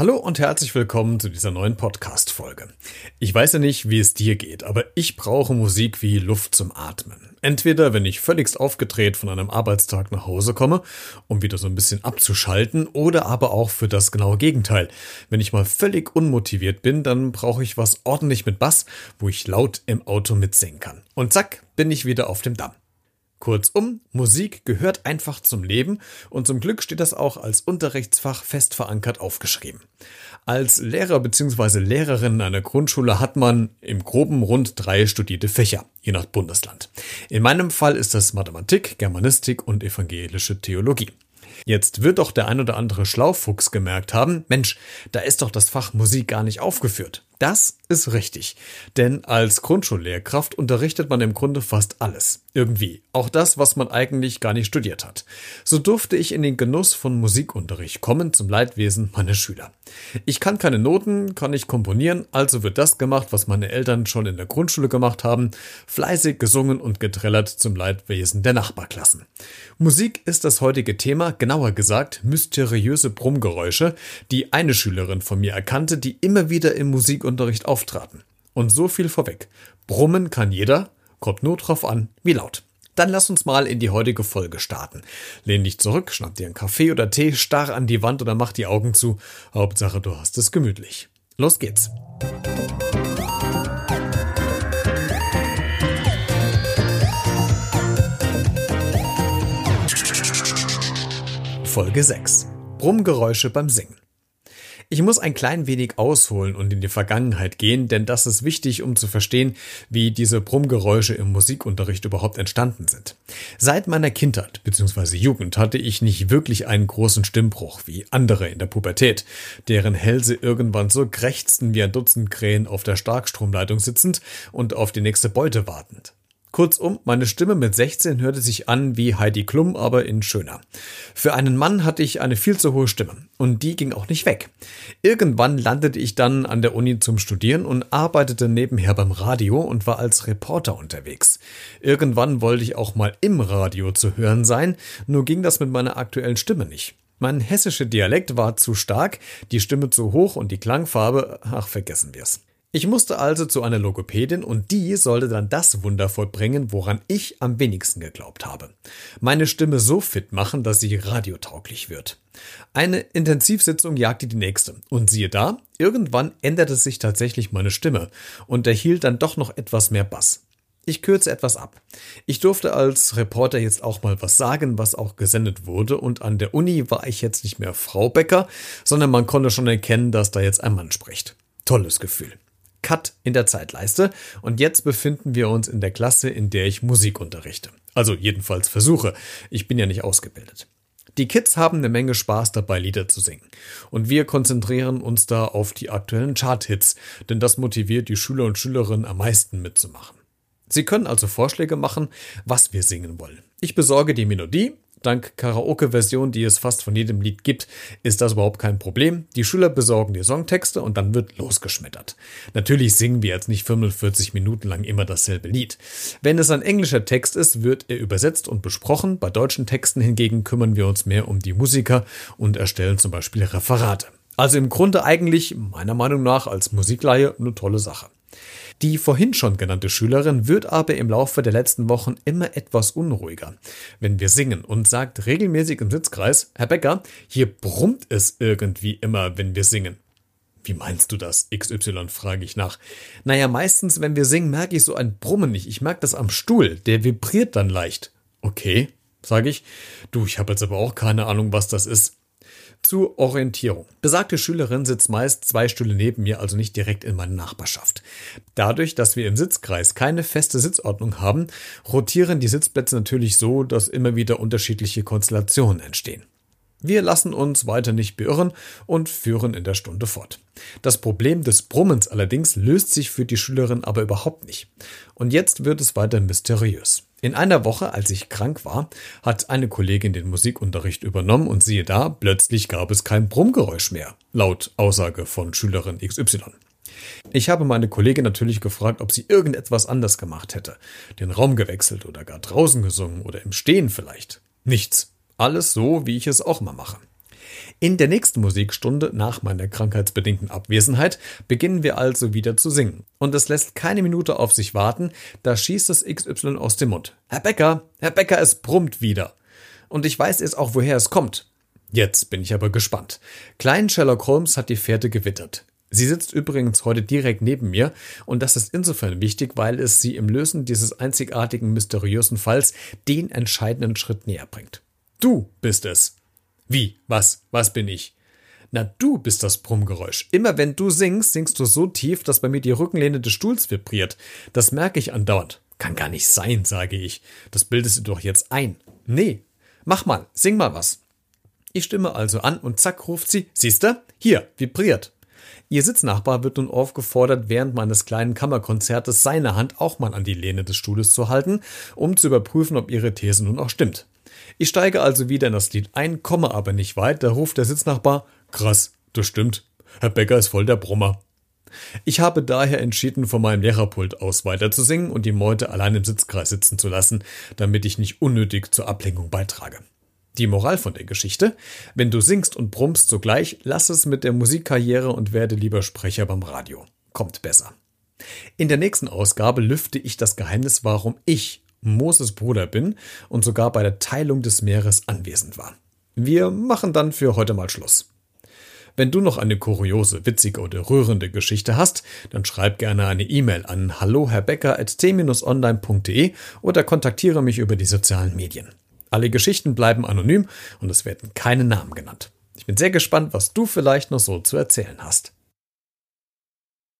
Hallo und herzlich willkommen zu dieser neuen Podcast-Folge. Ich weiß ja nicht, wie es dir geht, aber ich brauche Musik wie Luft zum Atmen. Entweder, wenn ich völligst aufgedreht von einem Arbeitstag nach Hause komme, um wieder so ein bisschen abzuschalten, oder aber auch für das genaue Gegenteil. Wenn ich mal völlig unmotiviert bin, dann brauche ich was ordentlich mit Bass, wo ich laut im Auto mitsingen kann. Und zack, bin ich wieder auf dem Damm. Kurzum, Musik gehört einfach zum Leben und zum Glück steht das auch als Unterrichtsfach fest verankert aufgeschrieben. Als Lehrer bzw. Lehrerin in einer Grundschule hat man im groben rund drei studierte Fächer, je nach Bundesland. In meinem Fall ist das Mathematik, Germanistik und evangelische Theologie. Jetzt wird doch der ein oder andere Schlaufuchs gemerkt haben, Mensch, da ist doch das Fach Musik gar nicht aufgeführt. Das ist richtig. Denn als Grundschullehrkraft unterrichtet man im Grunde fast alles. Irgendwie. Auch das, was man eigentlich gar nicht studiert hat. So durfte ich in den Genuss von Musikunterricht kommen zum Leidwesen meiner Schüler. Ich kann keine Noten, kann nicht komponieren, also wird das gemacht, was meine Eltern schon in der Grundschule gemacht haben. Fleißig gesungen und getrellert zum Leidwesen der Nachbarklassen. Musik ist das heutige Thema, genauer gesagt mysteriöse Brummgeräusche, die eine Schülerin von mir erkannte, die immer wieder im Musik Musikunterricht auftraten. Und so viel vorweg. Brummen kann jeder, kommt nur drauf an, wie laut. Dann lass uns mal in die heutige Folge starten. Lehn dich zurück, schnapp dir einen Kaffee oder Tee, starr an die Wand oder mach die Augen zu. Hauptsache, du hast es gemütlich. Los geht's. Folge 6. Brummgeräusche beim Singen. Ich muss ein klein wenig ausholen und in die Vergangenheit gehen, denn das ist wichtig, um zu verstehen, wie diese Brummgeräusche im Musikunterricht überhaupt entstanden sind. Seit meiner Kindheit bzw. Jugend hatte ich nicht wirklich einen großen Stimmbruch wie andere in der Pubertät, deren Hälse irgendwann so krächzten wie ein Dutzend Krähen auf der Starkstromleitung sitzend und auf die nächste Beute wartend. Kurzum, meine Stimme mit 16 hörte sich an wie Heidi Klum, aber in schöner. Für einen Mann hatte ich eine viel zu hohe Stimme und die ging auch nicht weg. Irgendwann landete ich dann an der Uni zum Studieren und arbeitete nebenher beim Radio und war als Reporter unterwegs. Irgendwann wollte ich auch mal im Radio zu hören sein, nur ging das mit meiner aktuellen Stimme nicht. Mein hessischer Dialekt war zu stark, die Stimme zu hoch und die Klangfarbe, ach vergessen wir's. Ich musste also zu einer Logopädin und die sollte dann das Wunder vollbringen, woran ich am wenigsten geglaubt habe. Meine Stimme so fit machen, dass sie radiotauglich wird. Eine Intensivsitzung jagte die nächste und siehe da, irgendwann änderte sich tatsächlich meine Stimme und erhielt dann doch noch etwas mehr Bass. Ich kürze etwas ab. Ich durfte als Reporter jetzt auch mal was sagen, was auch gesendet wurde und an der Uni war ich jetzt nicht mehr Frau Becker, sondern man konnte schon erkennen, dass da jetzt ein Mann spricht. Tolles Gefühl. Cut in der Zeitleiste und jetzt befinden wir uns in der Klasse, in der ich Musik unterrichte. Also jedenfalls versuche. Ich bin ja nicht ausgebildet. Die Kids haben eine Menge Spaß dabei, Lieder zu singen. Und wir konzentrieren uns da auf die aktuellen Chart-Hits, denn das motiviert die Schüler und Schülerinnen am meisten mitzumachen. Sie können also Vorschläge machen, was wir singen wollen. Ich besorge die Melodie, Dank Karaoke-Version, die es fast von jedem Lied gibt, ist das überhaupt kein Problem. Die Schüler besorgen die Songtexte und dann wird losgeschmettert. Natürlich singen wir jetzt nicht 45 Minuten lang immer dasselbe Lied. Wenn es ein englischer Text ist, wird er übersetzt und besprochen. Bei deutschen Texten hingegen kümmern wir uns mehr um die Musiker und erstellen zum Beispiel Referate. Also im Grunde eigentlich, meiner Meinung nach, als Musikleihe eine tolle Sache. Die vorhin schon genannte Schülerin wird aber im Laufe der letzten Wochen immer etwas unruhiger, wenn wir singen und sagt regelmäßig im Sitzkreis, Herr Becker, hier brummt es irgendwie immer, wenn wir singen. Wie meinst du das? XY frage ich nach. Naja, meistens, wenn wir singen, merke ich so ein Brummen nicht. Ich merke das am Stuhl. Der vibriert dann leicht. Okay, sage ich. Du, ich habe jetzt aber auch keine Ahnung, was das ist. Zur Orientierung. Besagte Schülerin sitzt meist zwei Stühle neben mir, also nicht direkt in meiner Nachbarschaft. Dadurch, dass wir im Sitzkreis keine feste Sitzordnung haben, rotieren die Sitzplätze natürlich so, dass immer wieder unterschiedliche Konstellationen entstehen. Wir lassen uns weiter nicht beirren und führen in der Stunde fort. Das Problem des Brummens allerdings löst sich für die Schülerin aber überhaupt nicht. Und jetzt wird es weiter mysteriös. In einer Woche, als ich krank war, hat eine Kollegin den Musikunterricht übernommen und siehe da, plötzlich gab es kein Brummgeräusch mehr, laut Aussage von Schülerin XY. Ich habe meine Kollegin natürlich gefragt, ob sie irgendetwas anders gemacht hätte, den Raum gewechselt oder gar draußen gesungen oder im Stehen vielleicht. Nichts. Alles so, wie ich es auch mal mache. In der nächsten Musikstunde nach meiner krankheitsbedingten Abwesenheit beginnen wir also wieder zu singen. Und es lässt keine Minute auf sich warten, da schießt das XY aus dem Mund. Herr Becker, Herr Becker, es brummt wieder. Und ich weiß jetzt auch, woher es kommt. Jetzt bin ich aber gespannt. Klein Sherlock Holmes hat die Fährte gewittert. Sie sitzt übrigens heute direkt neben mir und das ist insofern wichtig, weil es sie im Lösen dieses einzigartigen, mysteriösen Falls den entscheidenden Schritt näher bringt. Du bist es. Wie? Was? Was bin ich? Na, du bist das Brummgeräusch. Immer wenn du singst, singst du so tief, dass bei mir die Rückenlehne des Stuhls vibriert. Das merke ich andauernd. Kann gar nicht sein, sage ich. Das bildest du doch jetzt ein. Nee. Mach mal, sing mal was. Ich stimme also an und zack ruft sie, siehste? Hier, vibriert. Ihr Sitznachbar wird nun aufgefordert, während meines kleinen Kammerkonzertes seine Hand auch mal an die Lehne des Stuhles zu halten, um zu überprüfen, ob ihre These nun auch stimmt. Ich steige also wieder in das Lied ein, komme aber nicht weit, da ruft der Sitznachbar, krass, das stimmt, Herr Becker ist voll der Brummer. Ich habe daher entschieden, von meinem Lehrerpult aus weiterzusingen und die Meute allein im Sitzkreis sitzen zu lassen, damit ich nicht unnötig zur Ablenkung beitrage. Die Moral von der Geschichte? Wenn du singst und brummst sogleich, lass es mit der Musikkarriere und werde lieber Sprecher beim Radio. Kommt besser. In der nächsten Ausgabe lüfte ich das Geheimnis, warum ich Moses Bruder bin und sogar bei der Teilung des Meeres anwesend war. Wir machen dann für heute mal Schluss. Wenn du noch eine kuriose, witzige oder rührende Geschichte hast, dann schreib gerne eine E-Mail an halloherbecker.t-online.de oder kontaktiere mich über die sozialen Medien. Alle Geschichten bleiben anonym und es werden keine Namen genannt. Ich bin sehr gespannt, was du vielleicht noch so zu erzählen hast.